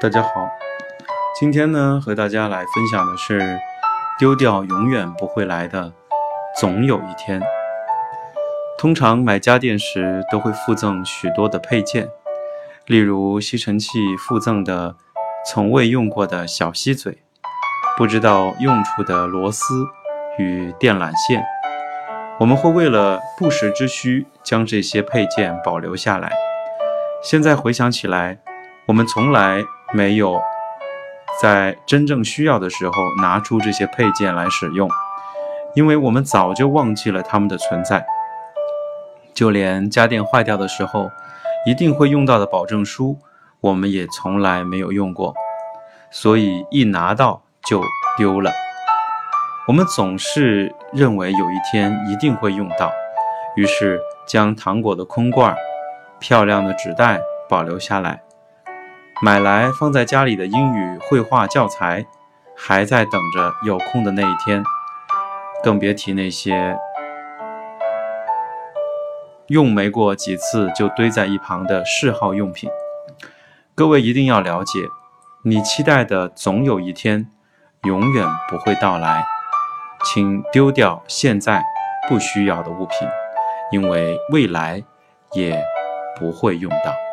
大家好，今天呢和大家来分享的是丢掉永远不会来的，总有一天。通常买家电时都会附赠许多的配件，例如吸尘器附赠的从未用过的小吸嘴，不知道用处的螺丝与电缆线。我们会为了不时之需将这些配件保留下来。现在回想起来，我们从来。没有在真正需要的时候拿出这些配件来使用，因为我们早就忘记了它们的存在。就连家电坏掉的时候一定会用到的保证书，我们也从来没有用过，所以一拿到就丢了。我们总是认为有一天一定会用到，于是将糖果的空罐、漂亮的纸袋保留下来。买来放在家里的英语绘画教材，还在等着有空的那一天，更别提那些用没过几次就堆在一旁的嗜好用品。各位一定要了解，你期待的总有一天，永远不会到来。请丢掉现在不需要的物品，因为未来也不会用到。